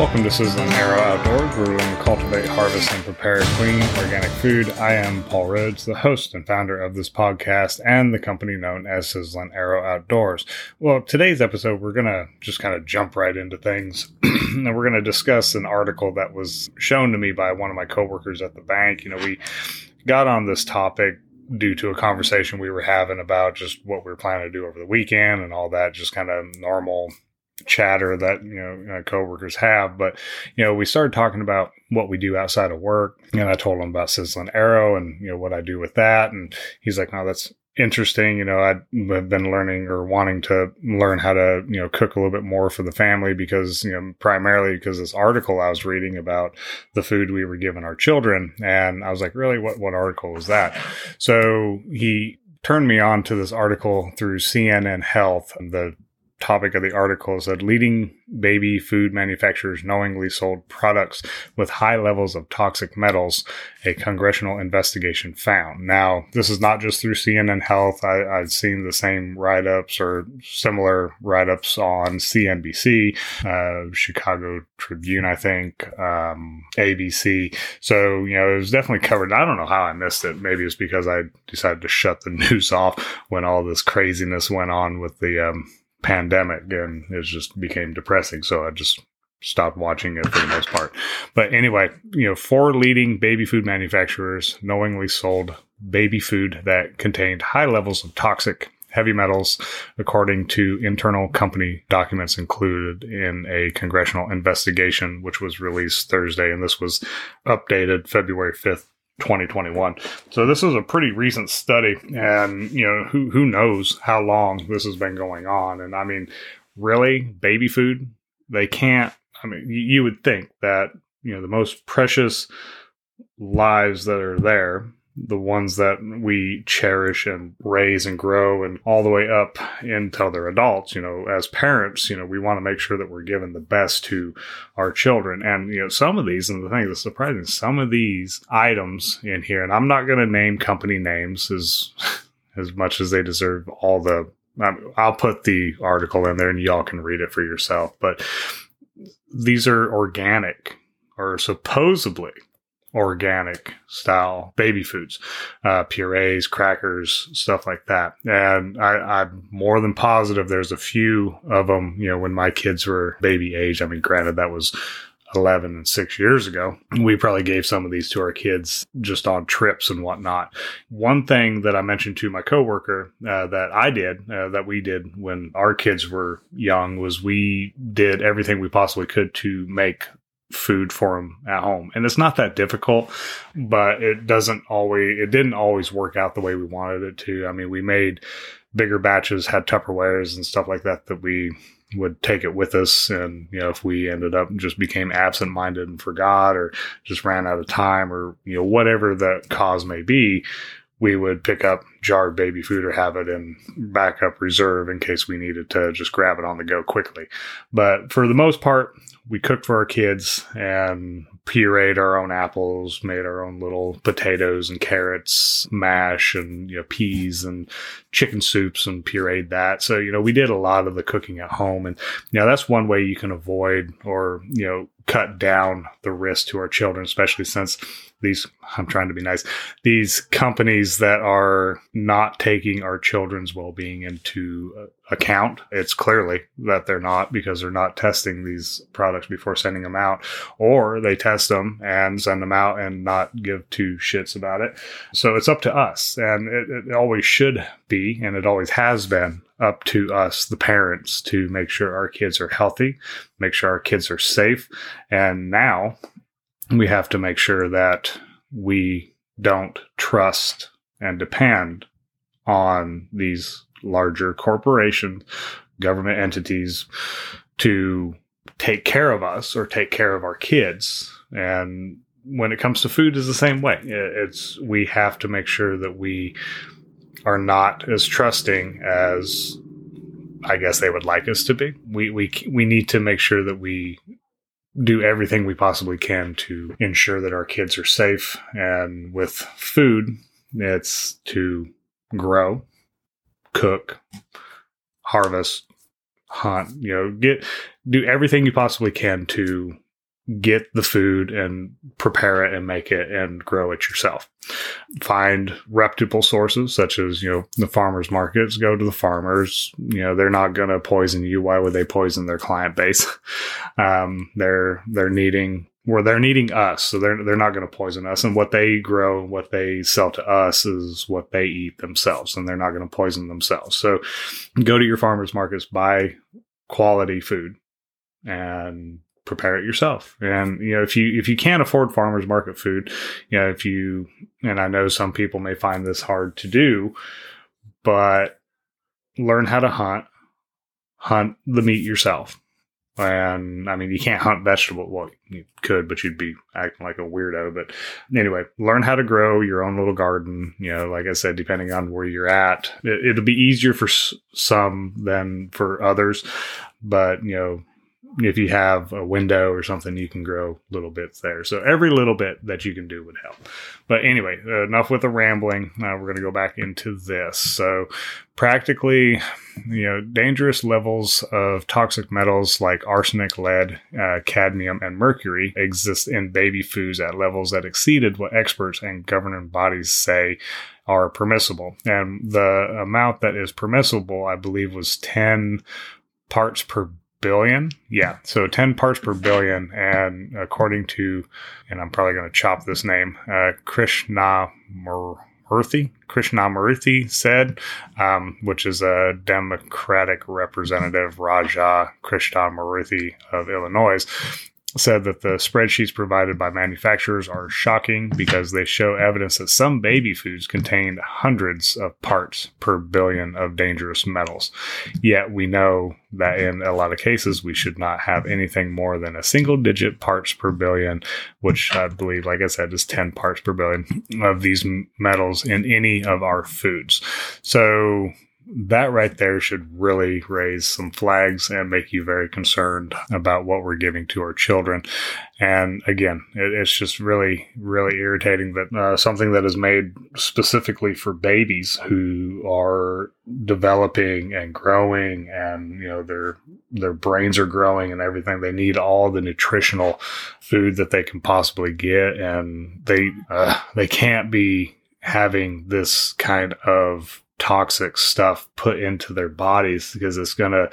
Welcome to Sizzling Arrow Outdoors, where we learn to cultivate, harvest, and prepare clean, organic food. I am Paul Rhodes, the host and founder of this podcast and the company known as Sizzling Arrow Outdoors. Well, today's episode, we're going to just kind of jump right into things. and we're going to discuss an article that was shown to me by one of my coworkers at the bank. You know, we got on this topic due to a conversation we were having about just what we were planning to do over the weekend and all that, just kind of normal chatter that you know uh, coworkers have but you know we started talking about what we do outside of work and i told him about sizzling arrow and you know what i do with that and he's like no that's interesting you know i've been learning or wanting to learn how to you know cook a little bit more for the family because you know primarily because this article i was reading about the food we were giving our children and i was like really? What what article was that? So he turned me on to this article through cnn health the topic of the article said leading baby food manufacturers knowingly sold products with high levels of toxic metals, a congressional investigation found. Now, this is not just through CNN Health. I, have seen the same write ups or similar write ups on CNBC, uh, Chicago Tribune, I think, um, ABC. So, you know, it was definitely covered. I don't know how I missed it. Maybe it's because I decided to shut the news off when all this craziness went on with the, um, pandemic and it just became depressing. So I just stopped watching it for the most part. But anyway, you know, four leading baby food manufacturers knowingly sold baby food that contained high levels of toxic heavy metals, according to internal company documents included in a congressional investigation, which was released Thursday. And this was updated February 5th, 2021. So this is a pretty recent study, and you know who who knows how long this has been going on. And I mean, really, baby food they can't. I mean, you would think that you know the most precious lives that are there the ones that we cherish and raise and grow and all the way up until they're adults you know as parents you know we want to make sure that we're giving the best to our children. And you know some of these and the thing that's surprising some of these items in here and i'm not going to name company names as as much as they deserve all the um, i'll put the article in there and y'all can read it for yourself but these are organic or supposedly organic style baby foods, uh, purees, crackers, stuff like that. And I, am more than positive there's a few of them, you know, when my kids were baby age. I mean, granted, that was 11 and six years ago. We probably gave some of these to our kids just on trips and whatnot. One thing that I mentioned to my coworker uh, that I did, uh, that we did when our kids were young, was we did everything we possibly could to make food for them at home. And it's not that difficult, but it doesn't always, it didn't always work out the way we wanted it to. I mean, we made bigger batches, had Tupperwares and stuff like that that we would take it with us. And, you know, if we ended up just became absent minded and forgot or just ran out of time or, you know, whatever the cause may be, we would pick up jarred baby food or have it in backup reserve in case we needed to just grab it on the go quickly. But for the most part, we cooked for our kids and pureed our own apples, made our own little potatoes and carrots, mash and you know peas and chicken soups and pureed that. So, you know, we did a lot of the cooking at home and you know, that's one way you can avoid or, you know, cut down the risk to our children, especially since these I'm trying to be nice. These companies that are not taking our children's well-being into uh, account. It's clearly that they're not because they're not testing these products before sending them out or they test them and send them out and not give two shits about it. So it's up to us and it, it always should be and it always has been up to us, the parents, to make sure our kids are healthy, make sure our kids are safe. And now we have to make sure that we don't trust and depend on these larger corporations, government entities to take care of us or take care of our kids. And when it comes to food is the same way. It's we have to make sure that we are not as trusting as I guess they would like us to be. We we we need to make sure that we do everything we possibly can to ensure that our kids are safe. And with food, it's to grow, cook, harvest, hunt, you know, get do everything you possibly can to get the food and prepare it and make it and grow it yourself. Find reputable sources such as, you know, the farmers markets, go to the farmers. You know, they're not going to poison you. Why would they poison their client base? Um, they're, they're needing where they're needing us. So they're, they're not going to poison us. And what they grow, and what they sell to us is what they eat themselves and they're not going to poison themselves. So go to your farmers markets, buy quality food and prepare it yourself. And you know, if you if you can't afford farmers market food, you know, if you and I know some people may find this hard to do, but learn how to hunt, hunt the meat yourself. And I mean, you can't hunt vegetable. Well, you could, but you'd be acting like a weirdo. But anyway, learn how to grow your own little garden. You know, like I said, depending on where you're at, it, will be easier for some than for others. But you know, if you have a window or something, you can grow little bits there. So every little bit that you can do would help. But anyway, enough with the rambling. Uh, we're going to go back into this. So practically, you know, dangerous levels of toxic metals like arsenic, lead, uh, cadmium, and mercury exist in baby foods at levels that exceeded what experts and governing bodies say are permissible. And the amount that is permissible, I believe, was 10 parts per billion. Yeah. So 10 parts per billion. And according to, and I'm probably going to chop this name, uh, Krishna Murthy, Krishnamoorthi said, um, which is a Democratic representative, Raja Krishnamoorthi of Illinois, said that the spreadsheets provided by manufacturers are shocking because they show evidence that some baby foods contain hundreds of parts per billion of dangerous metals. Yet we know that in a lot of cases we should not have anything more than a single digit parts per billion, which I believe, like I said, is 10 parts per billion of these metals in any of our foods. So that right there should really raise some flags and make you very concerned about what we're giving to our children. And again, it, it's just really, really irritating that uh, something that is made specifically for babies who are developing and growing, and you know their their brains are growing and everything. They need all the nutritional food that they can possibly get, and they uh, they can't be having this kind of toxic stuff put into their bodies because it's gonna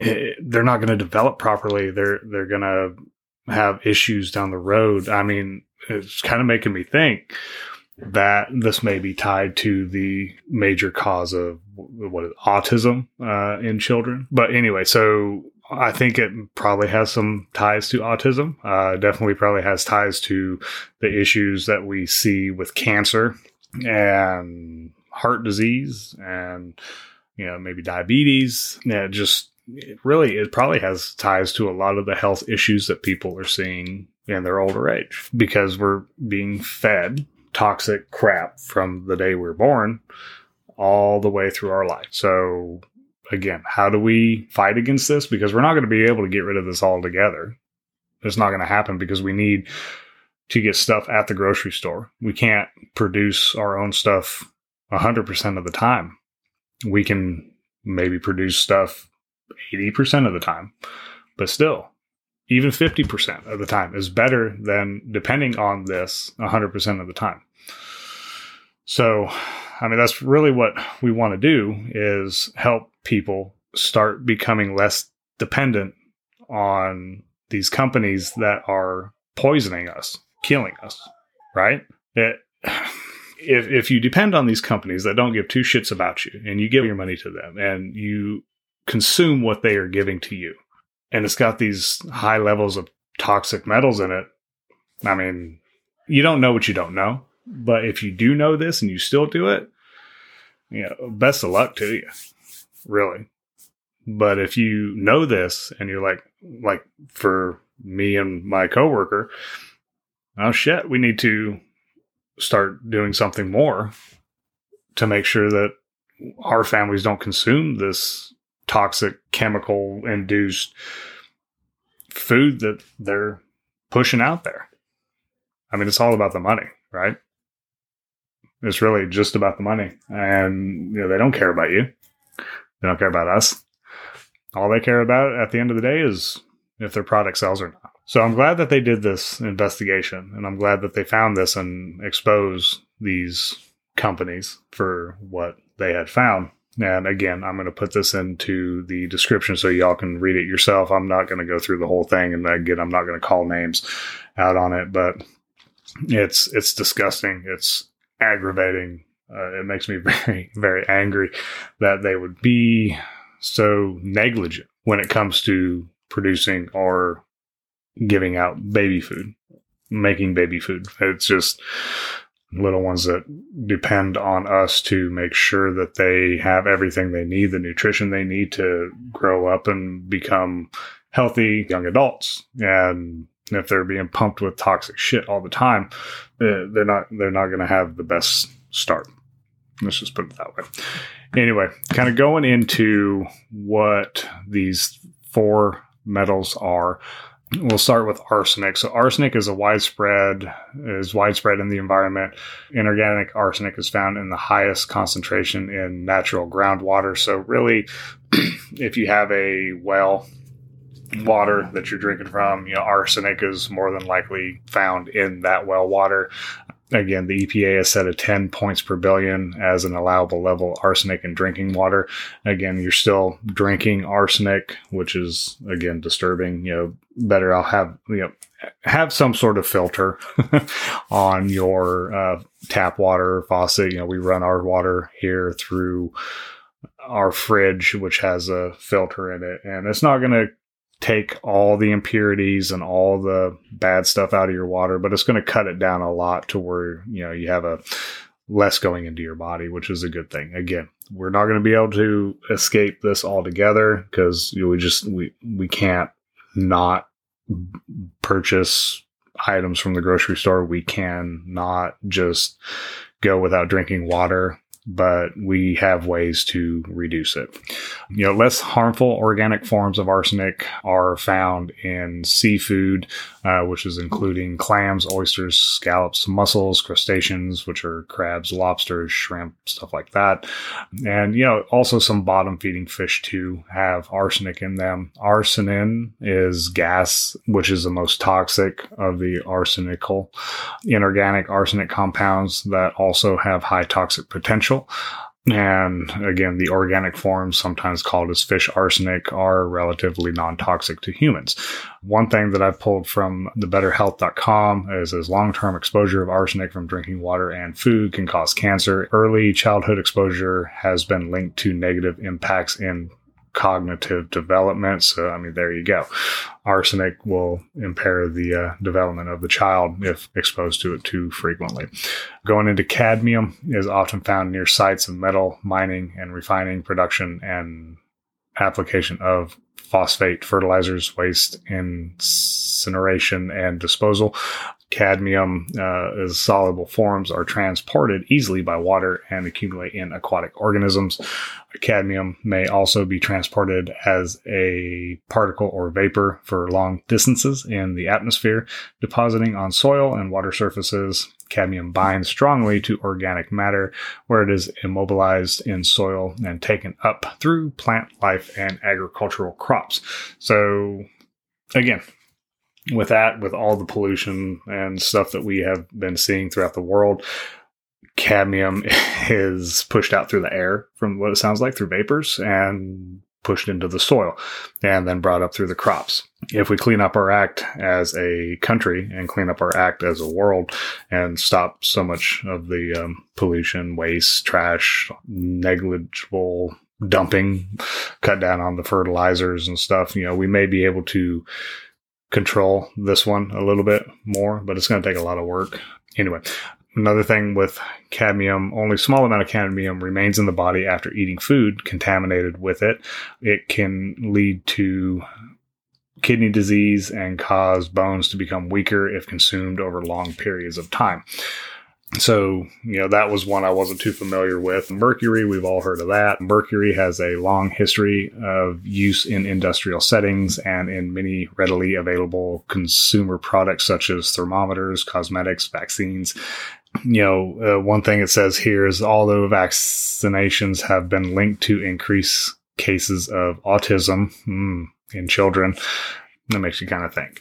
eh, they're not going to develop properly. They're they're going to have issues down the road. I mean it's kind of making me think that this may be tied to the major cause of what is autism uh, in children. But anyway so I think it probably has some ties to autism. Uh, definitely probably has ties to the issues that we see with cancer and heart disease and you know maybe diabetes. Yeah, just it really it probably has ties to a lot of the health issues that people are seeing in their older age because we're being fed toxic crap from the day we're born all the way through our life. So again, how do we fight against this? Because we're not going to be able to get rid of this altogether. It's not going to happen because we need to get stuff at the grocery store. We can't produce our own stuff 100% of the time. We can maybe produce stuff 80% of the time, but still, even 50% of the time is better than depending on this 100% of the time. So, I mean, that's really what we want to do is help people start becoming less dependent on these companies that are poisoning us, killing us, right? It, if if you depend on these companies that don't give two shits about you and you give your money to them and you consume what they are giving to you and it's got these high levels of toxic metals in it i mean you don't know what you don't know. But if you do know this and you still do it you know best of luck to you really. But if you know this and you're like like for me and my coworker oh shit we need to start doing something more to make sure that our families don't consume this toxic chemical induced food that they're pushing out there. I mean, it's all about the money, right? It's really just about the money. And, you know, they don't care about you. They don't care about us. All they care about at the end of the day is if their product sells or not. So I'm glad that they did this investigation and I'm glad that they found this and exposed these companies for what they had found. And again, I'm going to put this into the description so y'all can read it yourself. I'm not going to go through the whole thing. And again, I'm not going to call names out on it, but it's, it's disgusting. It's aggravating. Uh, it makes me very, very angry that they would be so negligent when it comes to producing or giving out baby food, making baby food. It's just little ones that depend on us to make sure that they have everything they need, the nutrition they need to grow up and become healthy young adults. And if they're being pumped with toxic shit all the time, eh, they're not they're not going to have the best start. Let's just put it that way. Anyway, kind of going into what these four metals are. We'll start with arsenic. So arsenic is a widespread is widespread in the environment. Inorganic arsenic is found in the highest concentration in natural groundwater. So really, if you have a well water that you're drinking from, you know, arsenic is more than likely found in that well water. Again, the EPA has set a 10 points per billion as an allowable level arsenic in drinking water. Again, you're still drinking arsenic, which is again disturbing. You know, better I'll have you know have some sort of filter on your uh, tap water faucet. You know, we run our water here through our fridge, which has a filter in it, and it's not going to take all the impurities and all the bad stuff out of your water, but it's going to cut it down a lot to where, you know, you have a less going into your body, which is a good thing. Again, we're not going to be able to escape this altogether because you know, we just we we can't not purchase items from the grocery store. We can not just go without drinking water but we have ways to reduce it. You know, less harmful organic forms of arsenic are found in seafood, uh, which is including clams, oysters, scallops, mussels, crustaceans, which are crabs, lobsters, shrimp, stuff like that. And, you know, also some bottom feeding fish too have arsenic in them. Arsenin is gas, which is the most toxic of the arsenical inorganic arsenic compounds that also have high toxic potential And again, the organic forms, sometimes called as fish arsenic, are relatively non toxic to humans. One thing that I've pulled from thebetterhealth.com is as long term exposure of arsenic from drinking water and food can cause cancer. Early childhood exposure has been linked to negative impacts in cognitive development. So, I mean, there you go. Arsenic will impair the uh, development of the child if exposed to it too frequently. Going into cadmium is often found near sites of metal mining and refining production and application of phosphate fertilizers, waste incineration and disposal. Cadmium uh, as soluble forms are transported easily by water and accumulate in aquatic organisms. Cadmium may also be transported as a particle or vapor for long distances in the atmosphere, depositing on soil and water surfaces. Cadmium binds strongly to organic matter where it is immobilized in soil and taken up through plant life and agricultural crops. So, again, with that, with all the pollution and stuff that we have been seeing throughout the world, cadmium is pushed out through the air from what it sounds like through vapors and pushed into the soil and then brought up through the crops. If we clean up our act as a country and clean up our act as a world and stop so much of the um, pollution, waste, trash, negligible dumping, cut down on the fertilizers and stuff, you know, we may be able to control this one a little bit more, but it's going to take a lot of work. Anyway, another thing with cadmium, only small amount of cadmium remains in the body after eating food contaminated with it. It can lead to kidney disease and cause bones to become weaker if consumed over long periods of time. So, you know, that was one I wasn't too familiar with. Mercury, we've all heard of that. Mercury has a long history of use in industrial settings and in many readily available consumer products such as thermometers, cosmetics, vaccines. You know, uh, one thing it says here is although vaccinations have been linked to increase cases of autism mm, in children, that makes you kind of think.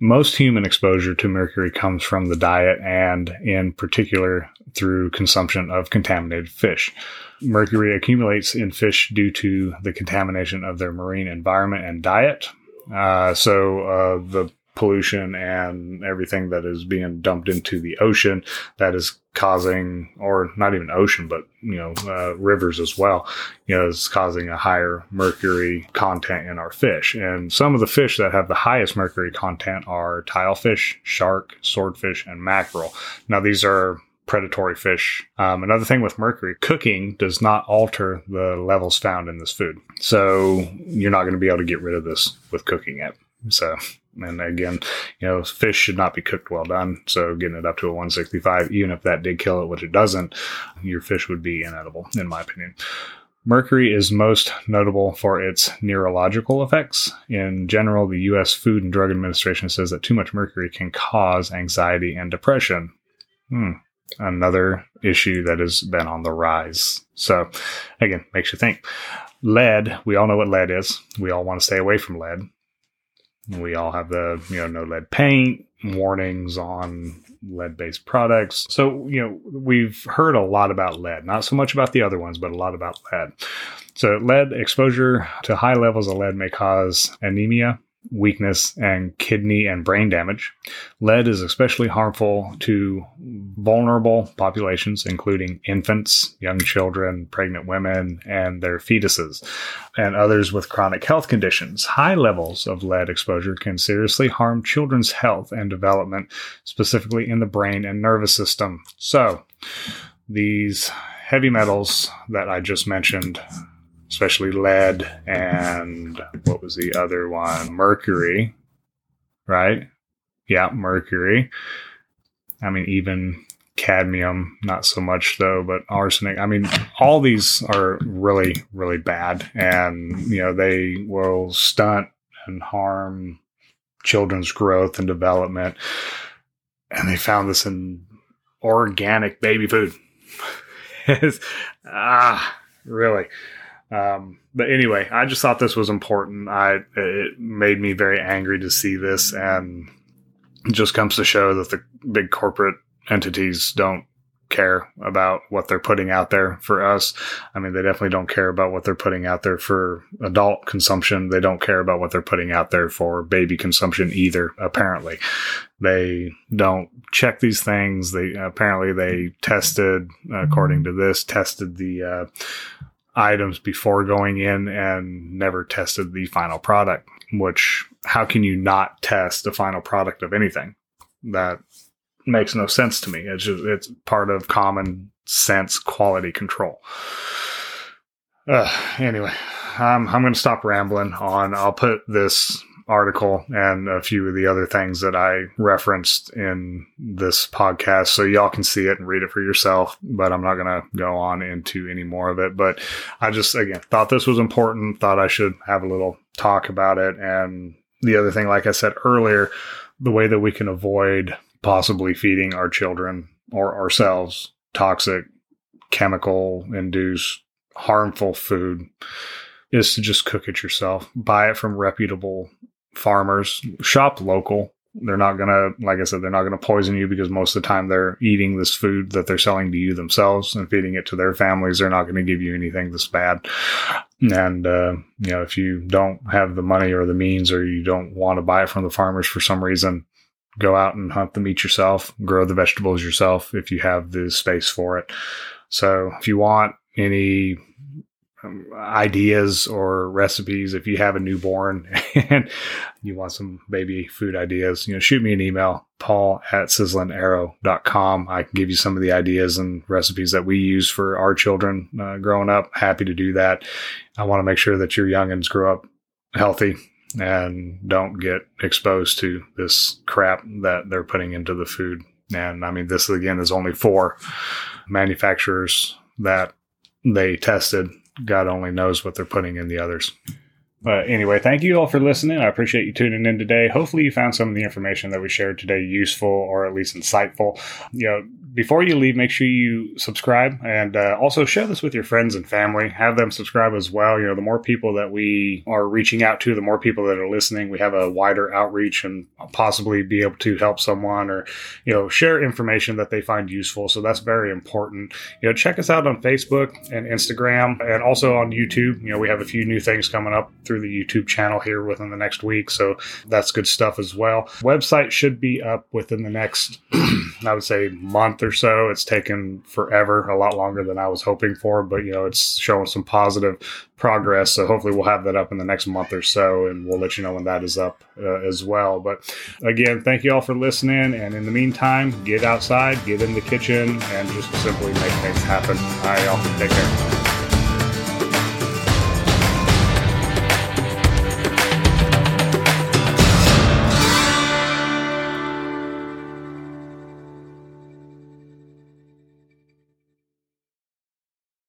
most human exposure to mercury comes from the diet and, in particular, through consumption of contaminated fish. Mercury accumulates in fish due to the contamination of their marine environment and diet. Uh, so, uh, the pollution and everything that is being dumped into the ocean that is causing, or not even ocean, but you know, uh, rivers as well, you know, is causing a higher mercury content in our fish. And some of the fish that have the highest mercury content are tilefish, shark, swordfish, and mackerel. Now, these are predatory fish. Um, another thing with mercury, cooking does not alter the levels found in this food. So you're not going to be able to get rid of this with cooking it. So and again, you know, fish should not be cooked well done. So getting it up to a 165, even if that did kill it, which it doesn't, your fish would be inedible, in my opinion. Mercury is most notable for its neurological effects. In general, the U.S. Food and Drug Administration says that too much mercury can cause anxiety and depression. Hmm. Another issue that has been on the rise. So, again, makes you think. Lead, we all know what lead is. We all want to stay away from lead. We all have the, you know, no lead paint, warnings on lead based products. So, you know, we've heard a lot about lead, not so much about the other ones, but a lot about lead. So, lead exposure to high levels of lead may cause anemia, weakness, and kidney and brain damage. Lead is especially harmful to vulnerable populations, including infants, young children, pregnant women, and their fetuses, and others with chronic health conditions. High levels of lead exposure can seriously harm children's health and development, specifically in the brain and nervous system. So, these heavy metals that I just mentioned especially lead and what was the other one? Mercury, right? Yeah, mercury. I mean, even cadmium, not so much though, but arsenic. I mean, all these are really, really bad. And, you know, they will stunt and harm children's growth and development. And they found this in organic baby food. ah, really. Um, but anyway, I just thought this was important. I it made me very angry to see this, and it just comes to show that the big corporate entities don't care about what they're putting out there for us. I mean, they definitely don't care about what they're putting out there for adult consumption. They don't care about what they're putting out there for baby consumption either, apparently. They don't check these things. They apparently they tested, according to this, tested the uh, items before going in and never tested the final product, which how can you not test the final product of anything? That makes no sense to me. It's just, it's part of common sense quality control. Uh, anyway, um, I'm going to stop rambling on. I'll put this article and a few of the other things that I referenced in this podcast. So y'all can see it and read it for yourself, but I'm not going to go on into any more of it. But I just, again, thought this was important, thought I should have a little talk about it. And the other thing, like I said earlier, the way that we can avoid possibly feeding our children or ourselves toxic, chemical induced, harmful food is to just cook it yourself. Buy it from reputable farmers shop local. They're not going to, like I said, they're not going to poison you because most of the time they're eating this food that they're selling to you themselves and feeding it to their families. They're not going to give you anything this bad. And, uh, you know, if you don't have the money or the means or you don't want to buy from the farmers for some reason, go out and hunt the meat yourself, grow the vegetables yourself if you have the space for it. So if you want any ideas or recipes if you have a newborn and you want some baby food ideas you know shoot me an email paul at sizzlingarrow.com i can give you some of the ideas and recipes that we use for our children uh, growing up. Happy to do that. I want to make sure that your youngins grow up healthy and don't get exposed to this crap that they're putting into the food. And i mean this again is only four manufacturers that they tested God only knows what they're putting in the others. But anyway, thank you all for listening. I appreciate you tuning in today. Hopefully, you found some of the information that we shared today useful or at least insightful. You know, before you leave, make sure you subscribe and uh, also share this with your friends and family. Have them subscribe as well. You know, the more people that we are reaching out to, the more people that are listening, we have a wider outreach and possibly be able to help someone or, you know, share information that they find useful. So that's very important. You know, check us out on Facebook and Instagram and also on YouTube. You know, we have a few new things coming up through the YouTube channel here within the next week. So that's good stuff as well. Website should be up within the next, I would say, month or so. It's taken forever, a lot longer than I was hoping for, but you know, it's showing some positive progress. So hopefully we'll have that up in the next month or so, and we'll let you know when that is up uh, as well. But again, thank you all for listening. And in the meantime, get outside, get in the kitchen, and just simply make things happen. All right, y'all. Take care.